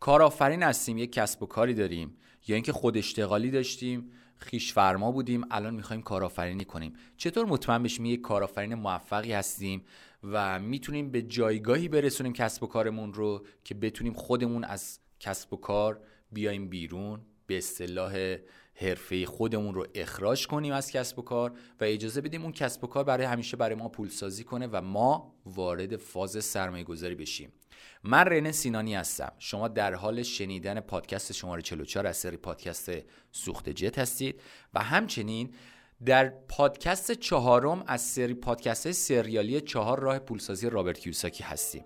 کارآفرین هستیم یک کسب و کاری داریم. یا اینکه خود اشتغالی داشتیم خیش فرما بودیم الان می‌خوایم کارآفرینی کنیم. چطور مطمئن بشیم یک کارآفرین موفقی هستیم و می‌تونیم به جایگاهی برسونیم کسب و کارمون رو که بتونیم خودمون از کسب و کار بیایم بیرون به اصطلاح حرفه خودمون رو اخراج کنیم از کسب و کار و اجازه بدیم اون کسب و کار برای همیشه برای ما پول سازی کنه و ما وارد فاز سرمایه گذاری بشیم. من رنه سینانی هستم. شما در حال شنیدن پادکست شماره 44 از سری پادکست سوخت جت هستید و همچنین در پادکست چهارم از سری پادکست سریالی چهار راه پولسازی رابرت کیوساکی هستیم.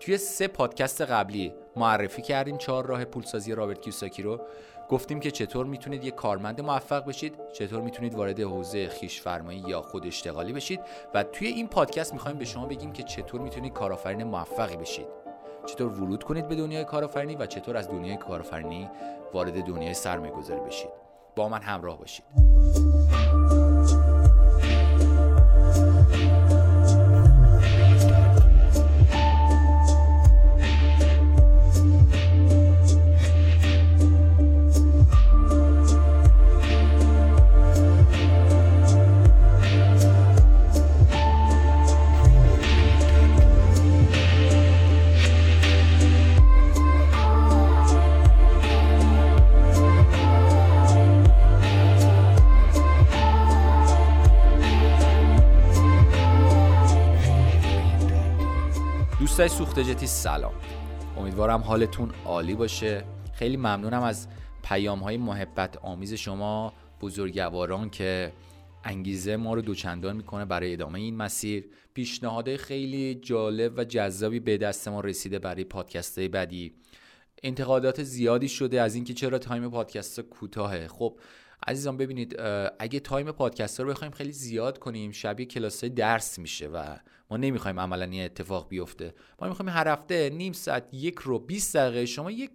توی سه پادکست قبلی معرفی کردیم چهار راه پولسازی رابرت کیوساکی رو. گفتیم که چطور می‌تونید یک کارمند موفق بشید چطور می‌تونید وارد حوزه خیش فرمایی یا خود اشتغالی بشید و توی این پادکست می‌خوایم به شما بگیم که چطور می‌تونید کارآفرین موفقی بشید. چطور ورود کنید به دنیای کارآفرینی و چطور از دنیای کارآفرینی وارد دنیای سرمایه گذاری بشید. با من همراه باشید. دوستای سوخت جتی سلام. امیدوارم حالتون عالی باشه. خیلی ممنونم از پیام های محبت آمیز شما بزرگواران که انگیزه ما رو دوچندان می‌کنه برای ادامه این مسیر. پیشنهادهای خیلی جالب و جذابی به دست ما رسیده برای پادکست بعدی. انتقادات زیادی شده از اینکه چرا time پادکست کوتاهه. خب عزیزان ببینید اگه time پادکست رو بخوایم خیلی زیاد کنیم شبیه کلاس درس میشه و ما نمی‌خوایم عملا این اتفاق بیفته. ما می‌خوایم هر هفته نیم ساعت یک رو 20 دقیقه شما یک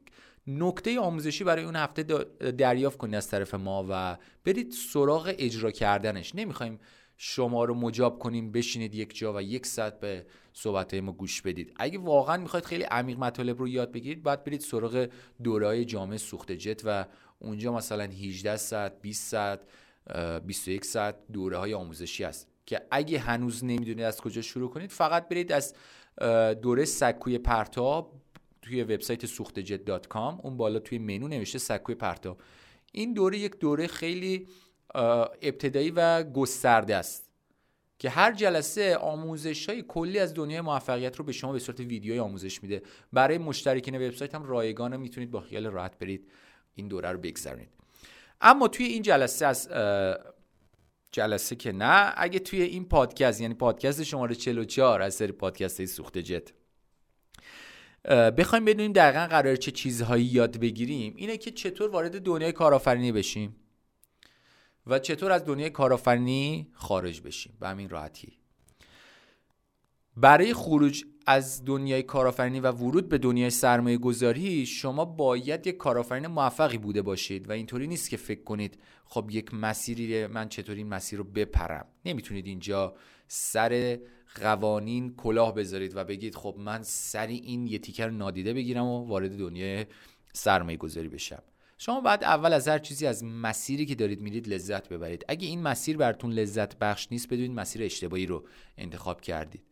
نکته آموزشی برای اون هفته دریافت کنید از طرف ما و برید سراغ اجرا کردنش. نمی‌خوایم شما رو مجاب کنیم بشینید یک جا و یک ساعت به صحبت ما گوش بدید. اگه واقعا می‌خواید خیلی عمیق مطالب رو یاد بگیرید باید برید سراغ دورهای جامعه سوخت جت و اونجا مثلا 18 ساعت 20 ساعت 21 ساعت دوره های آموزشی هست. که اگه هنوز نمی‌دونید از کجا شروع کنید فقط برید از دوره سکوی پرتاب توی وبسایت سوختجت.com اون بالا توی منو نوشته سکوی پرتاب. این دوره یک دوره خیلی ابتدایی و گسترده است که هر جلسه آموزش های کلی از دنیای موفقیت رو به شما به صورت ویدیوی آموزش میده. برای مشترکین وبسایت هم رایگان می‌تونید با خیال راحت برید این دوره رو بگذرونید. اما توی این جلسه از جلسه که نه. اگه توی این پادکست یعنی پادکست شماره 44 از سری پادکست های سوخت جت بخوایم بدونیم دقیقا قرار چه چیزهایی یاد بگیریم اینه که چطور وارد دنیای کارآفرینی بشیم و چطور از دنیای کارآفرینی خارج بشیم. به همین راحتی. برای خروج از دنیای کارآفرینی و ورود به دنیای سرمایه گذاری شما باید یک کارآفرین موفقی بوده باشید و اینطوری نیست که فکر کنید خب یک مسیری من چطور این مسیر رو بپرم. نمی‌تونید اینجا سر قوانین کلاه بذارید و بگید خب من سری این یه تیکر نادیده بگیرم و وارد دنیای سرمایه گذاری بشم. شما باید اول از هر چیزی از مسیری که دارید میرید لذت ببرید. اگه این مسیر براتون لذت بخش نیست بدونید مسیر اشتباهی رو انتخاب کردید.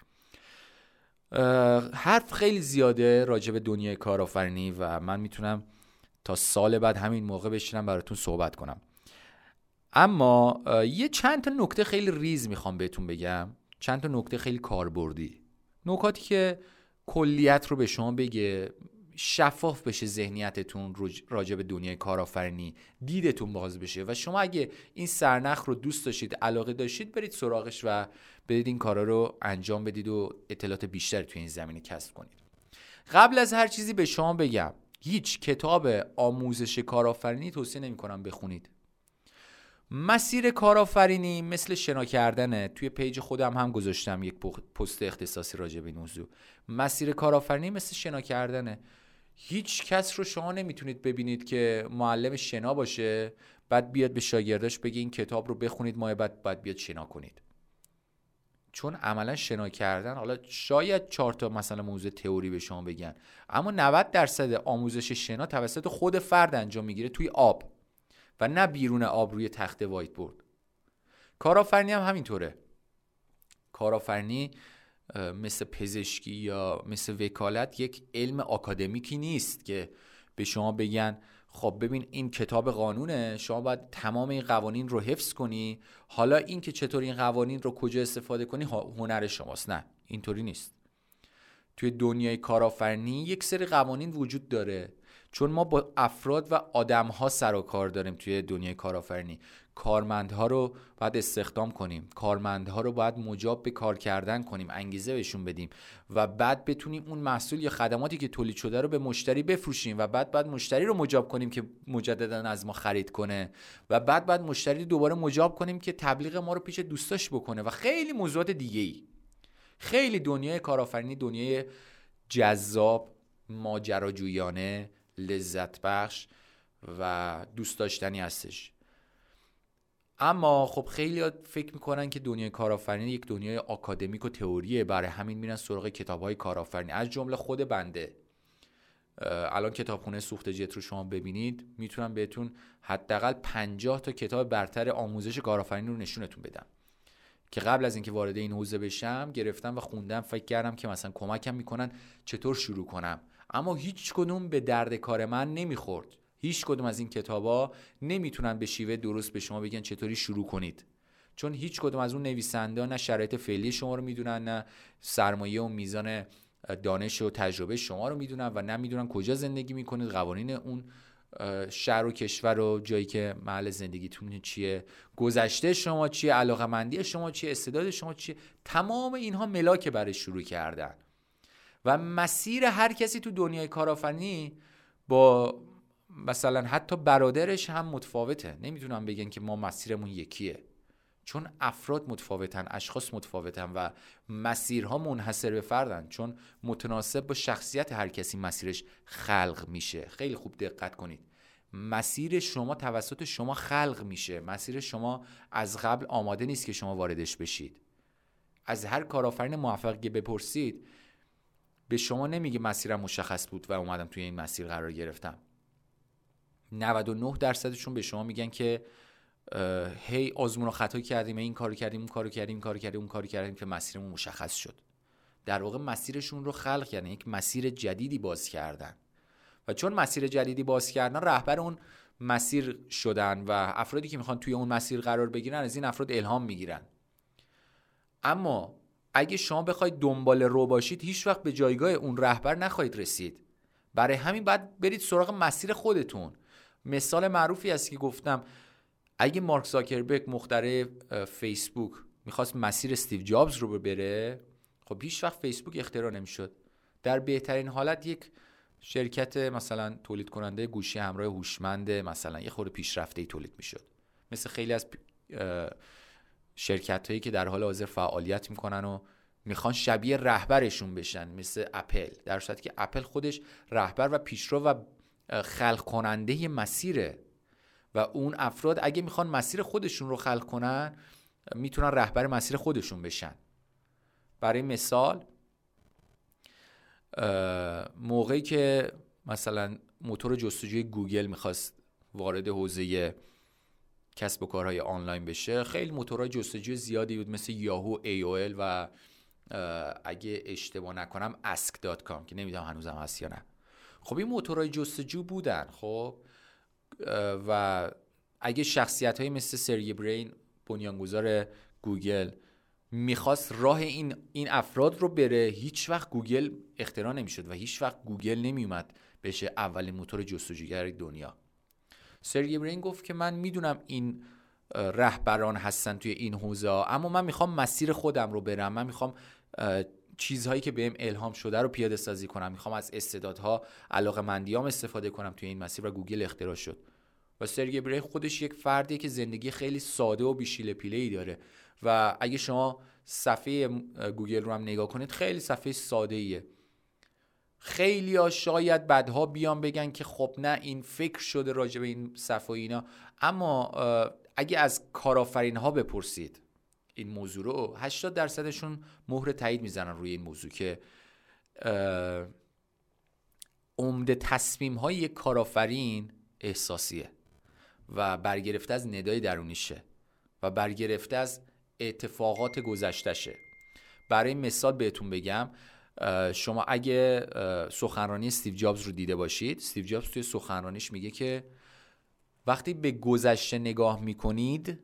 حرف خیلی زیاده راجع به دنیای کارآفرینی و من می‌تونم تا سال بعد همین موقع بشینم براتون صحبت کنم. اما یه چند تا نکته خیلی ریز می‌خوام بهتون بگم. چند تا نکته خیلی کاربردی. نکاتی که کلیت رو به شما بگه شفاف بشه ذهنیتتون راجع به دنیای کارآفرینی دیدتون باز بشه و شما اگه این سرنخ رو دوست داشتید علاقه داشتید برید سراغش و برید این کارا رو انجام بدید و اطلاعات بیشتر توی این زمینه کسب کنید. قبل از هر چیزی به شما بگم هیچ کتاب آموزش کارآفرینی توصیه نمی کنم بخونید. مسیر کارآفرینی مثل شنا کردنه توی پیج خودم هم گذاشتم یک پست اختصاصی راجع به این موضوع. مسیر کارآفرینی مثل شنا کردنه هیچ کس رو شما نمی‌تونید ببینید که معلم شنا باشه بعد بیاد به شاگرداش بگه این کتاب رو بخونید ماه بعد بعد بیاد شنا کنید. چون عملا شنا کردن حالا شاید چهار تا مثلا موضوع تئوری به شما بگن اما 90 درصد آموزش شنا توسط خود فرد انجام می‌گیره توی آب و نه بیرون آب روی تخت وایت بورد کارآفرینی هم همینطوره. کارآفرینی مثل پزشکی یا مثل وکالت یک علم آکادمیکی نیست که به شما بگن خب ببین این کتاب قانونه شما باید تمام این قوانین رو حفظ کنی. حالا این که چطور این قوانین رو کجا استفاده کنی هنر شماست. نه اینطوری نیست. توی دنیای کارآفرینی یک سری قوانین وجود داره. چون ما با افراد و آدمها سر و کار داریم توی دنیای کارآفرینی. کارمندها رو باید استخدام کنیم. کارمندها رو باید مجاب به کار کردن کنیم انگیزه بهشون بدیم و بعد بتونیم اون محصول یا خدماتی که تولید شده رو به مشتری بفروشیم و بعد بعد مشتری رو مجاب کنیم که مجددا از ما خرید کنه و بعد بعد مشتری دوباره مجاب کنیم که تبلیغ ما رو پیش دوستاش بکنه و خیلی موضوعات دیگه ای خیلی دنیای کارآفرینی دنیای جذاب ماجراجویانه لذت بخش و دوست داشتنی هستش. اما خب خیلی فکر می‌کنن که دنیای کارآفرینی یک دنیای آکادمیک و تئوریه. برای همین میرن سراغ کتاب های کارآفرینی. از جمله خود بنده. الان کتابخونه سوخت جت رو شما ببینید. می‌تونم بهتون حداقل 50 تا کتاب برتر آموزش کارآفرینی رو نشونتون بدم. که قبل از اینکه وارد این حوزه بشم گرفتم و خوندم. فکر کردم که مثلا کمکم می‌کنن چطور شروع کنم. اما هیچ کدوم به درد کار من نمی‌خورد. هیچ کدوم از این کتابا نمی‌تونن به شیوه درست به شما بگن چطوری شروع کنید. چون هیچ کدوم از اون نویسنده نه شرایط فعلی شما رو می‌دونن نه سرمایه و میزان دانش و تجربه شما رو می‌دونن و نه می‌دونن کجا زندگی می‌کنید. قوانین اون شهر و کشور و جایی که محل زندگیتون چیه گذشته شما چیه علاقه مندی شما چیه استعداد شما چیه تمام اینها ملاک برای شروع کردن. و مسیر هر کسی تو دنیای کارآفرینی با مثلا حتی برادرش هم متفاوته. نمی‌تونم بگن که ما مسیرمون یکیه. چون افراد متفاوتن اشخاص متفاوتن و مسیرها منحصر به فردن. چون متناسب با شخصیت هر کسی مسیرش خلق میشه. خیلی خوب دقت کنید. مسیر شما توسط شما خلق میشه. مسیر شما از قبل آماده نیست که شما واردش بشید. از هر کارآفرین موفقی بپرسید به شما نمیگه مسیرم مشخص بود و اومدم توی این مسیر قرار گرفتم. 99 درصدشون به شما میگن که هی آزمون و خطا کردیم این کارو کردیم اون کارو کردیم این کارو کردیم اون کارو کردیم که مسیرمون مشخص شد. در واقع مسیرشون رو خلق کردن یک مسیر جدیدی باز کردن. و چون مسیر جدیدی باز کردن رهبر اون مسیر شدن و افرادی که می‌خوان توی اون مسیر قرار بگیرن از این افراد الهام می‌گیرن. اما اگه شما بخواید دنبال رو باشید هیچ وقت به جایگاه اون رهبر نخواهید رسید. برای همین بعد برید سراغ مسیر خودتون. مثال معروفی است که گفتم اگه مارک زاکربرگ مخترع فیسبوک می‌خواست مسیر استیو جابز رو بره خب هیچ وقت فیسبوک اختراع نمی‌شد. در بهترین حالت یک شرکت مثلا تولید کننده گوشی همراه هوشمند مثلا یه خورده پیشرفته ای تولید می‌شد. مثل خیلی از شرکت هایی که در حال حاضر فعالیت می‌کنن و می‌خوان شبیه رهبرشون بشن مثل اپل. در صورتی که اپل خودش رهبر و پیشرو و خلق کننده مسیره و اون افراد اگه می‌خوان مسیر خودشون رو خلق کنن می‌تونن رهبر مسیر خودشون بشن. برای مثال موقعی که مثلا موتور جستجوی گوگل می‌خواست وارد حوزه کسب و کارهای آنلاین بشه. خیلی موتورهای جستجوی زیادی بود مثل یاهو ای و اگه اشتباه نکنم ask.com که نمی‌دونم هنوزم هست یا نه. خب این موتورهای جستجو بودن خب و اگه شخصیت های مثل سرگی برین بنیانگذار گوگل می‌خواست راه این, این افراد رو بره هیچ وقت گوگل اختراع نمی‌شد و هیچ وقت گوگل نمیومد بشه اولین موتور جستجوگر دنیا. سرگی برین گفت که من می‌دونم این رهبران هستن توی این حوزه اما من می‌خوام مسیر خودم رو برم. من می‌خوام چیزهایی که بهم الهام شده رو پیاده سازی کنم. می‌خوام از استعدادها علاقه مندیام استفاده کنم توی این مسیر و گوگل اختراع شد. و سرگی برین خودش یک فردیه که زندگی خیلی ساده و بی‌شیله پیله ای داره. و اگه شما صفحه گوگل رو هم نگاه کنید خیلی صفحه ساده ایه خیلی ها شاید بعدها بیان بگن که خب نه این فکر شده راجع به این صفحه اینا. اما اگه از کارآفرین ها بپرسید این موضوع رو 80 درصدشون مهر تایید می‌زنن روی این موضوع که عمده تصمیم های یک کارآفرین احساسیه و برگرفته از ندای درونیشه و برگرفته از اتفاقات گذشتهشه. برای مثال بهتون بگم شما اگه سخنرانی استیو جابز رو دیده باشید استیو جابز توی سخنرانیش میگه که وقتی به گذشته نگاه می‌کنید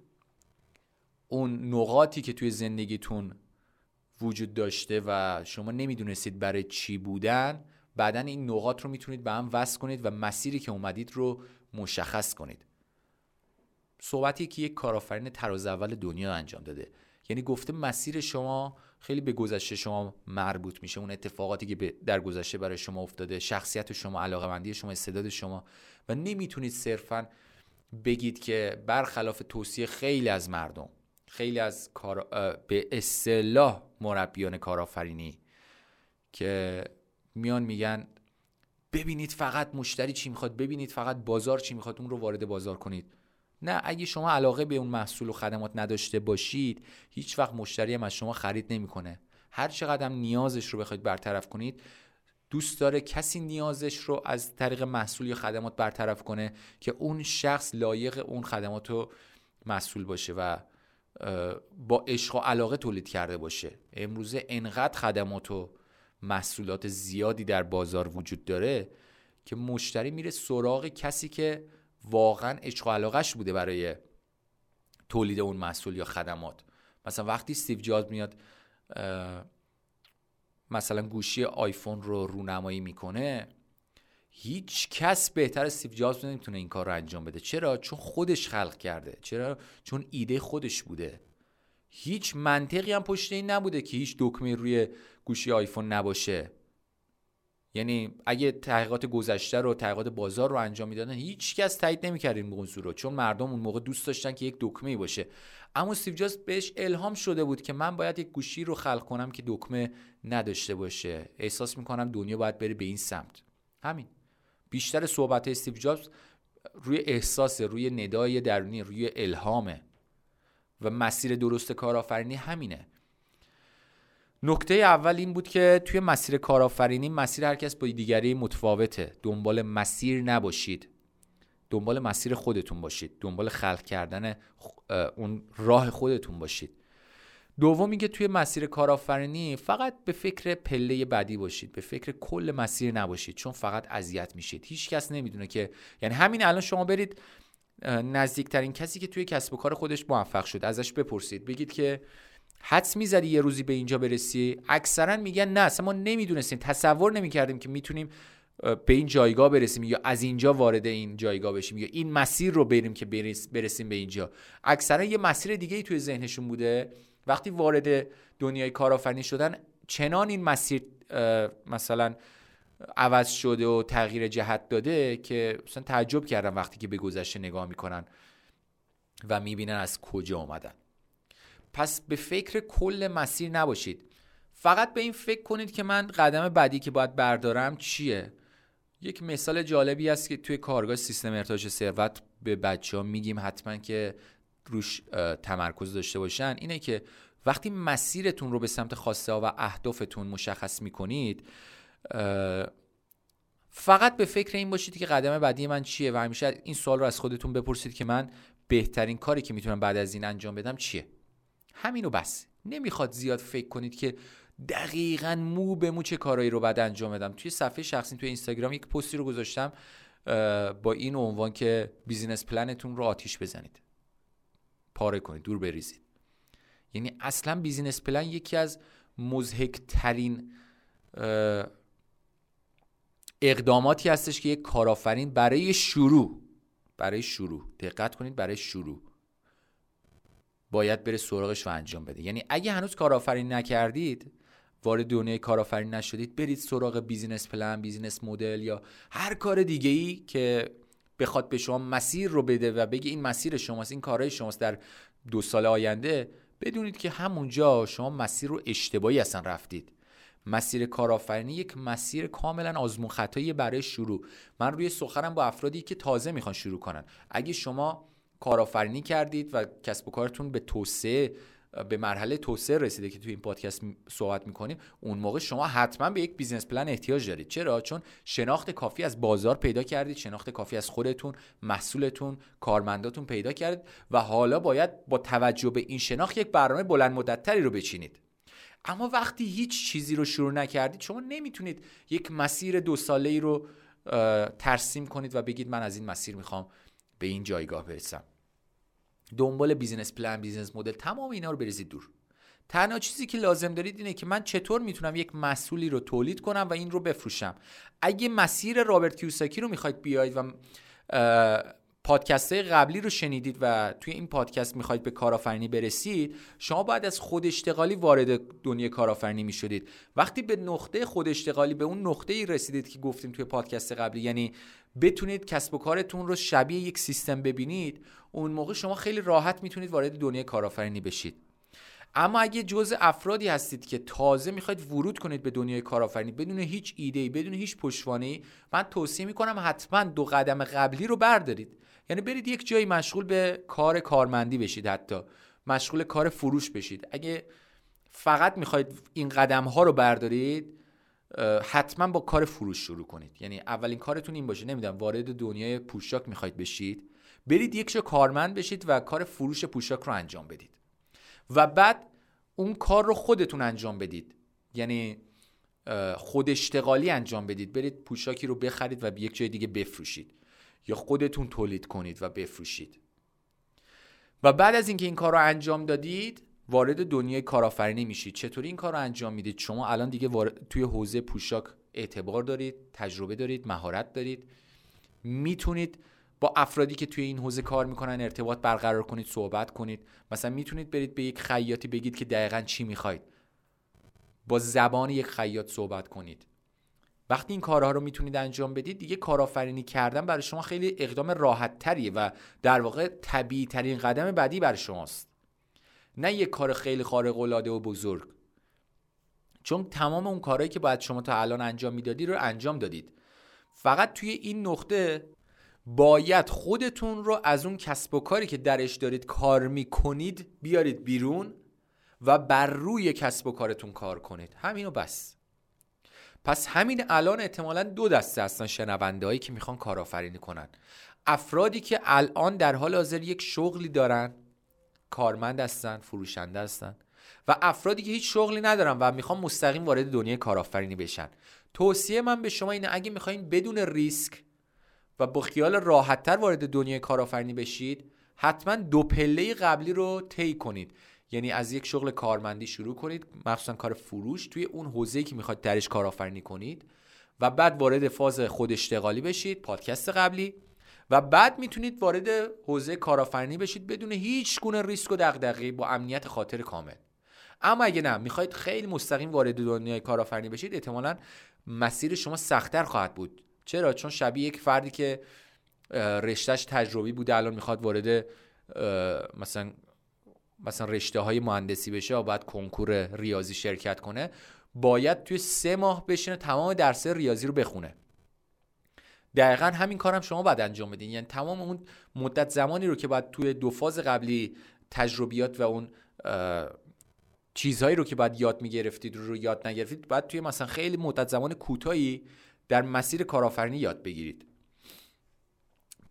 اون نقاطی که توی زندگیتون وجود داشته و شما نمی‌دونستید برای چی بودن بعدا این نقاط رو می‌تونید به هم وصل کنید و مسیری که اومدید رو مشخص کنید. صحبتی که یک کارآفرین تراز اول دنیا انجام داده. یعنی گفته مسیر شما خیلی به گذشته شما مربوط میشه. اون اتفاقاتی که در گذشته برای شما افتاده شخصیت شما علاقه مندی شما استعداد شما. و نمی‌تونید صرفا بگید که برخلاف توصیه خیلی از مردم خیلی از کار... به اصطلاح مربیان کارآفرینی که میان میگن ببینید فقط مشتری چی می‌خواد ببینید فقط بازار چی می‌خواد اون رو وارد بازار کنید. نه اگه شما علاقه به اون محصول و خدمات نداشته باشید هیچ وقت مشتری هم از شما خرید نمی‌کنه. هر چقدر نیازش رو بخواید برطرف کنید دوست داره کسی نیازش رو از طریق محصول یا خدمات برطرف کنه که اون شخص لایق اون خدمات و محصول باشه و با عشق و علاقه تولید کرده باشه. امروزه انقدر خدمات و محصولات زیادی در بازار وجود داره که مشتری میره سراغ کسی که واقعا عشق و علاقش بوده برای تولید اون محصول یا خدمات. مثلا وقتی استیو جابز میاد مثلا گوشی آیفون رو رونمایی می‌کنه هیچ کس بهتر استیو جابز نمی‌تونه این کار رو انجام بده. چرا؟ چون خودش خلق کرده. چرا؟ چون ایده خودش بوده. هیچ منطقی هم پشت این نبوده که هیچ دکمه روی گوشی آیفون نباشه. یعنی اگه تحقیقات گذشته رو تحقیقات بازار رو انجام می‌دادن هیچ کس تایید نمی‌کرد این موضوع رو چون مردم اون موقع دوست داشتن که یک دکمه باشه. اما استیو جابز بهش الهام شده بود که من باید یک گوشی رو خلق کنم که دکمه نداشته باشه. احساس می‌کنم دنیا باید بره به این سمت. همین. بیشتر صحبت استیو جابز روی احساس روی ندای درونی روی الهامه. و مسیر درست کارآفرینی همینه. نکته اول این بود که توی مسیر کارآفرینی مسیر هر کس با دیگری متفاوته. دنبال مسیر نباشید. دنبال مسیر خودتون باشید. دنبال خلق کردن اون راه خودتون باشید. دوم اینکه توی مسیر کارآفرینی فقط به فکر پله بعدی باشید. به فکر کل مسیر نباشید. چون فقط اذیت میشید. هیچ کس نمی‌دونه که یعنی همین الان شما برید نزدیکترین کسی که توی کسب و کار خودش موفق شد ازش بپرسید. بگید که حدس می‌زدی یه روزی به اینجا برسی؟ اکثرا میگن نه اصلا ما نمی‌دونستیم تصور نمی‌کردیم که می‌تونیم به این جایگاه برسیم یا از اینجا وارد این جایگاه بشیم یا این مسیر رو بریم که برسیم به اینجا. اکثرا یه مسیر دیگه ای توی ذهنشون بوده. وقتی وارد دنیای کارآفرینی شدن چنان این مسیر مثلا عوض شده و تغییر جهت داده که مثلا تعجب کردم وقتی که به گذشته نگاه می‌کنن و می‌بینن از کجا آمدن پس به فکر کل مسیر نباشید. فقط به این فکر کنید که من قدم بعدی که باید بردارم چیه؟ یک مثال جالبی است که توی کارگاه سیستم ارتباط ثروت به بچه ها میگیم حتما که روش تمرکز داشته باشن. اینه که وقتی مسیرتون رو به سمت خواسته ها و اهدافتون مشخص می‌کنید فقط به فکر این باشید که قدم بعدی من چیه و همیشه این سوال رو از خودتون بپرسید که من بهترین کاری که می‌تونم بعد از این انجام بدم چیه. همینو بس. نمی‌خواد زیاد فکر کنید که دقیقا مو به مو چه کارایی رو باید انجام بدم. توی صفحه شخصی توی اینستاگرام یک پستی رو گذاشتم با این عنوان که business plan تون رو آتیش بزنید. پاره کنید دور بریزید. یعنی اصلا business plan یکی از مضحک ترین اقداماتی هستش که یک کارآفرین برای شروع برای شروع دقت کنید برای شروع. باید بره سراغش و انجام بده. یعنی اگه هنوز کارآفرینی نکردید وارد دنیای کارآفرینی نشدید برید سراغ business plan business model یا هر کار دیگه ای که بخواد به شما مسیر رو بده و بگه این مسیر شماست این کارهای شماست در دو سال آینده بدونید که همونجا شما مسیر رو اشتباهی اصلا رفتید. مسیر کارآفرینی یک مسیر کاملا آزمون خطایی برای شروع. من روی سخنم با افرادی که تازه می‌خوان شروع کنن. اگه شما کارآفرینی کردید و کسب و کارتون به توسعه به مرحله توسعه رسیده که توی این پادکست صحبت می‌کنیم. اون موقع شما حتما به یک business plan احتیاج دارید. چرا؟ چون شناخت کافی از بازار پیدا کردید شناخت کافی از خودتون محصولتون کارمنداتون پیدا کردید و حالا باید با توجه به این شناخت یک برنامه بلند مدتتری رو بچینید. اما وقتی هیچ چیزی رو شروع نکردید شما نمی‌تونید یک مسیر دو ساله ای رو ترسیم کنید و بگید من از این مسیر می‌خوام به این جایگاه برسم. دنبال business plan business model تمام اینا رو بریزید دور. تنها چیزی که لازم دارید اینه که من چطور می‌تونم یک محصولی رو تولید کنم و این رو بفروشم. اگه مسیر رابرت کیوساکی رو می‌خواید بیاید و پادکست قبلی رو شنیدید و توی این پادکست می‌خواید به کارآفرینی برسید شما باید از خود اشتغالی وارد دنیای کارآفرینی می‌شدید. وقتی به نقطه خود اشتغالی به اون نقطه ای رسیدید که گفتیم توی پادکست قبلی یعنی بتونید کسب و کارتون رو شبیه یک سیستم ببینید اون موقع شما خیلی راحت می‌تونید وارد دنیای کارآفرینی بشید. اما اگه جز افرادی هستید که تازه می‌خواید ورود کنید به دنیای کارآفرینی بدون هیچ ایده بدون هیچ پشتوانه من توصیه می‌کنم حتما دو قدم قبلی رو بردارید. یعنی برید یک جایی مشغول به کار کارمندی بشید حتی. مشغول کار فروش بشید. اگه فقط می‌خواید این قدم ها رو بردارید حتما با کار فروش شروع کنید. یعنی اولین کارتون این باشه. نمی‌دونم وارد دنیای پوشاک می‌خواید بشید. برید یک کارمند بشید و کار فروش پوشاک رو انجام بدید. و بعد اون کار رو خودتون انجام بدید. یعنی خود اشتغالی انجام بدید. برید پوشاکی رو بخرید و یک جای دیگه بفروشید. یا خودتون تولید کنید و بفروشید. و بعد از اینکه این کار رو انجام دادید وارد دنیای کارآفرینی میشید. چطوری این کار رو انجام می‌دید؟ شما الان دیگه توی حوزه پوشاک اعتبار دارید تجربه دارید مهارت دارید. می‌تونید با افرادی که توی این حوزه کار می‌کنن ارتباط برقرار کنید صحبت کنید. مثلا می‌تونید برید به یک خیاطی بگید که دقیقا چی می‌خواید. با زبان یک خیاط صحبت کنید. وقتی این کارها رو می‌تونید انجام بدید دیگه کارآفرینی کردن برای شما خیلی اقدام راحت تریه و در واقع طبیعی ترین قدم بعدی برای شماست. نه یک کار خیلی خارق العاده و بزرگ. چون تمام اون کارهایی که باید شما تا الان انجام می‌دادید رو انجام دادید. فقط توی این نقطه باید خودتون رو از اون کسب و کاری که درش دارید کار می‌کنید بیارید بیرون و بر روی کسب و کارتون کار کنید. همینو بس. پس همین الان احتمالا دو دسته هستن شنونده هایی که می‌خوان کارآفرینی کنن. افرادی که الان در حال حاضر یک شغلی دارن کارمند هستن فروشنده هستن و افرادی که هیچ شغلی ندارن و می‌خوان مستقیم وارد دنیای کارآفرینی بشن. توصیه من به شما اینه اگه می‌خواین بدون ریسک و با خیال راحتتر وارد دنیای کارآفرینی بشید حتما دو پله قبلی رو طی کنید. یعنی از یک شغل کارمندی شروع کنید مخصوصا کار فروش توی اون حوزه‌ای که می‌خواید درش کارآفرینی کنید و بعد وارد فاز خود اشتغالی بشید پادکست قبلی. و بعد می‌تونید وارد حوزه کارآفرینی بشید بدون هیچ گونه ریسک و دغدغه‌ای با امنیت خاطر کامل. اما اگه نه می‌خواید خیلی مستقیم وارد دنیای کارآفرینی بشید احتمالا مسیر شما سختتر خواهد بود. چرا؟ چون شبیه یک فردی که رشتهش تجربی بوده الان می‌خواد وارد مثلا مثلا رشته های مهندسی بشه و بعد کنکور ریاضی شرکت کنه باید توی سه ماه بشینه تمام درس ریاضی رو بخونه. دقیقا همین کارم شما باید انجام بدین. یعنی تمام اون مدت زمانی رو که باید توی دو فاز قبلی تجربیات و اون چیزهایی رو که باید یاد می‌گرفتید رو, رو یاد نگرفتید باید توی مثلا خیلی مدت زمان کوتاهی در مسیر کارآفرینی یاد بگیرید.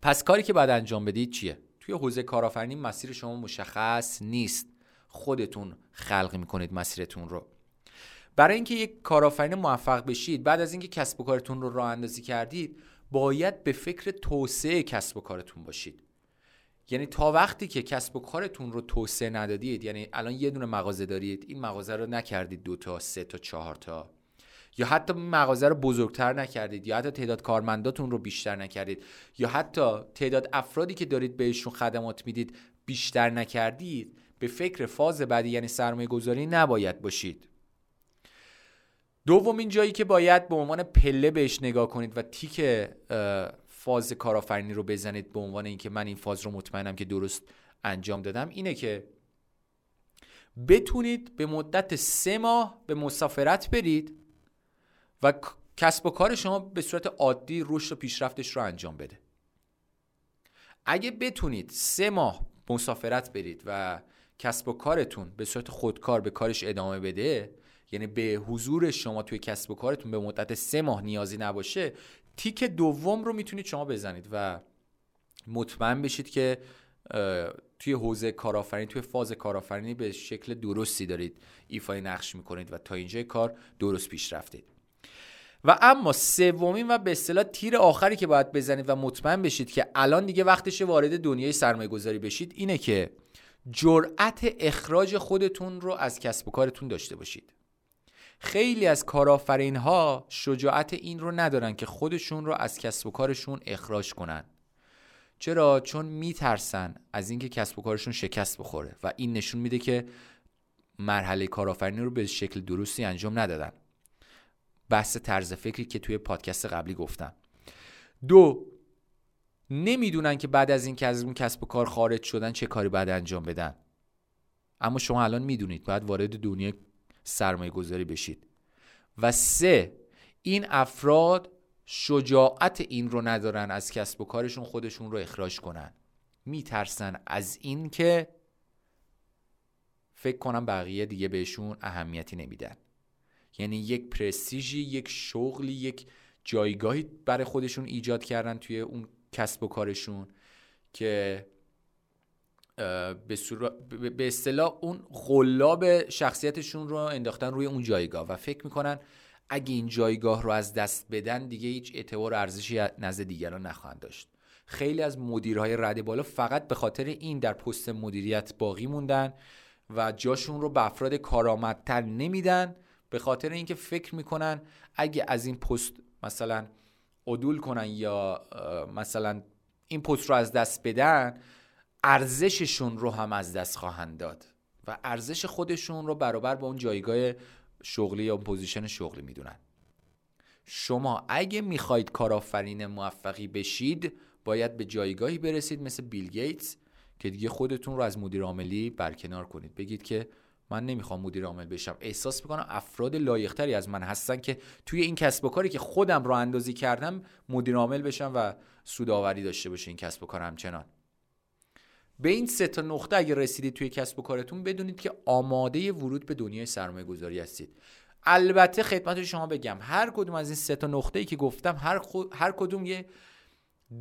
پس کاری که باید انجام بدید چیه؟ توی حوزه کارآفرینی مسیر شما مشخص نیست. خودتون خلق می‌کنید مسیرتون رو. برای اینکه یک کارآفرین موفق بشید بعد از اینکه کسب و کارتون رو راه اندازی کردید باید به فکر توسعه کسب و کارتون باشید. یعنی تا وقتی که کسب و کارتون رو توسعه ندادید یعنی الان یه دونه مغازه دارید این مغازه رو نکردید دو تا سه تا چهار تا. یا حتی مغازه رو بزرگتر نکردید یا حتی تعداد کارمنداتون رو بیشتر نکردید یا حتی تعداد افرادی که دارید بهشون خدمات می‌دید بیشتر نکردید به فکر فاز بعدی یعنی سرمایه گذاری نباید باشید. دومین جایی که باید به عنوان پله بهش نگاه کنید و تیک فاز کارآفرینی رو بزنید به عنوان اینکه من این فاز رو مطمئنم که درست انجام دادم اینه که بتونید به مدت سه ماه به مسافرت برید و کسب و کار شما به صورت عادی رشد و پیشرفتش رو انجام بده. اگه بتونید سه ماه مسافرت برید و کسب و کارتون به صورت خودکار به کارش ادامه بده یعنی به حضور شما توی کسب و کارتون به مدت سه ماه نیازی نباشه تیک دوم رو می‌تونید شما بزنید و مطمئن بشید که توی حوزه کارآفرینی توی فاز کارآفرینی به شکل درستی دارید ایفای نقش می‌کنید و تا اینجای کار درست پیش رفتید. و اما سومین و به اصطلاح تیر آخری که باید بزنید و مطمئن بشید که الان دیگه وقتش وارد دنیای سرمایه گذاری بشید اینه که جرأت اخراج خودتون رو از کسب و کارتون داشته باشید. خیلی از کارآفرین ها شجاعت این رو ندارن که خودشون رو از کسب و کارشون اخراج کنن. چرا؟ چون میترسن از اینکه کسب و کارشون شکست بخوره و این نشون میده که مرحله کارآفرینی رو به شکل درستی انجام ندادن. بحث طرز فکری که توی پادکست قبلی گفتم. دو نمی‌دونن که بعد از اینکه از اون کسب و کار خارج شدن چه کاری بعد انجام بدن. اما شما الان می‌دونید باید وارد دنیای سرمایه گذاری بشید. و سه این افراد شجاعت این رو ندارن از کسب و کارشون خودشون رو اخراج کنن. میترسن از این که فکر کنم بقیه دیگه بهشون اهمیتی نمیدن. یعنی یک پرستیژی یک شغلی یک جایگاهی برای خودشون ایجاد کردن توی اون کسب و کارشون که به, به اصطلاح اون خلاب شخصیتشون رو انداختن روی اون جایگاه و فکر می‌کنن اگه این جایگاه رو از دست بدن دیگه هیچ اعتبار ارزشی نزد دیگران نخواهند داشت. خیلی از مدیرهای رده بالا فقط به خاطر این در پست مدیریت باقی موندن و جاشون رو به افراد کارآمدتر نمیدن. به خاطر اینکه فکر می‌کنن اگه از این پست مثلا عدول کنن یا مثلا این پست رو از دست بدن ارزششون رو هم از دست خواهند داد و ارزش خودشون رو برابر با اون جایگاه شغلی یا position شغلی می‌دونن. شما اگه می‌خواید کارآفرین موفقی بشید باید به جایگاهی برسید مثل بیل گیتس که دیگه خودتون رو از مدیر عاملی برکنار کنید. بگید که من نمی‌خوام مدیر عامل بشم. احساس می‌کنم افراد لایقتری از من هستن که توی این کسب و کاری که خودم رو اندازی کردم مدیر عامل بشم و سوداوری داشته باشه این کسب و کار همچنان. به این سه تا نقطه اگه رسیدید توی کسب و کارتون بدونید که آماده ورود به دنیای سرمایه گذاری هستید. البته خدمت شما بگم هر کدوم از این سه تا نقطه ای که گفتم هر, هر کدوم یه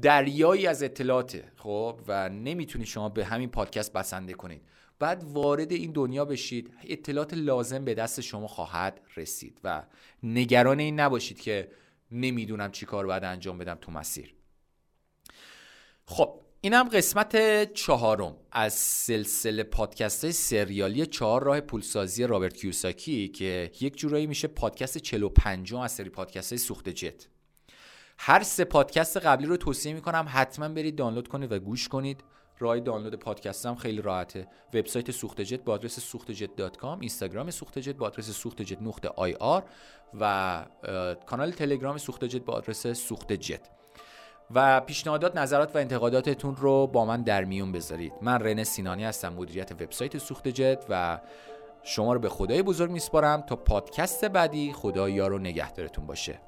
دریایی از اطلاعاته خب؟ و نمی‌تونید شما به همین پادکست بسنده کنید. بعد وارد این دنیا بشید اطلاعات لازم به دست شما خواهد رسید و نگران این نباشید که نمی‌دونم چی کار باید انجام بدم تو مسیر. خب اینم قسمت چهارم از سلسله پادکست سریالی چهار راه پولسازی رابرت کیوساکی که یک جورایی میشه پادکست 45 از سری پادکست سوخت جت. هر سه پادکست قبلی رو توصیه می‌کنم حتما برید دانلود کنید و گوش کنید. راه دانلود پادکست هم خیلی راحته. وبسایت سوخت جت با آدرس سوختجت.com اینستاگرام سوخت جت با آدرس سوخت جت نقطه آی آر و کانال تلگرام سوخت جت با آدرس سوخت جت و پیشنهادات نظرات و انتقاداتتون رو با من در میون بذارید. من رن سینانی هستم مدیریت وبسایت سوخت جت و شما رو به خدای بزرگ میسپارم تا پادکست بعدی خدا یار و نگهدارتون باشه.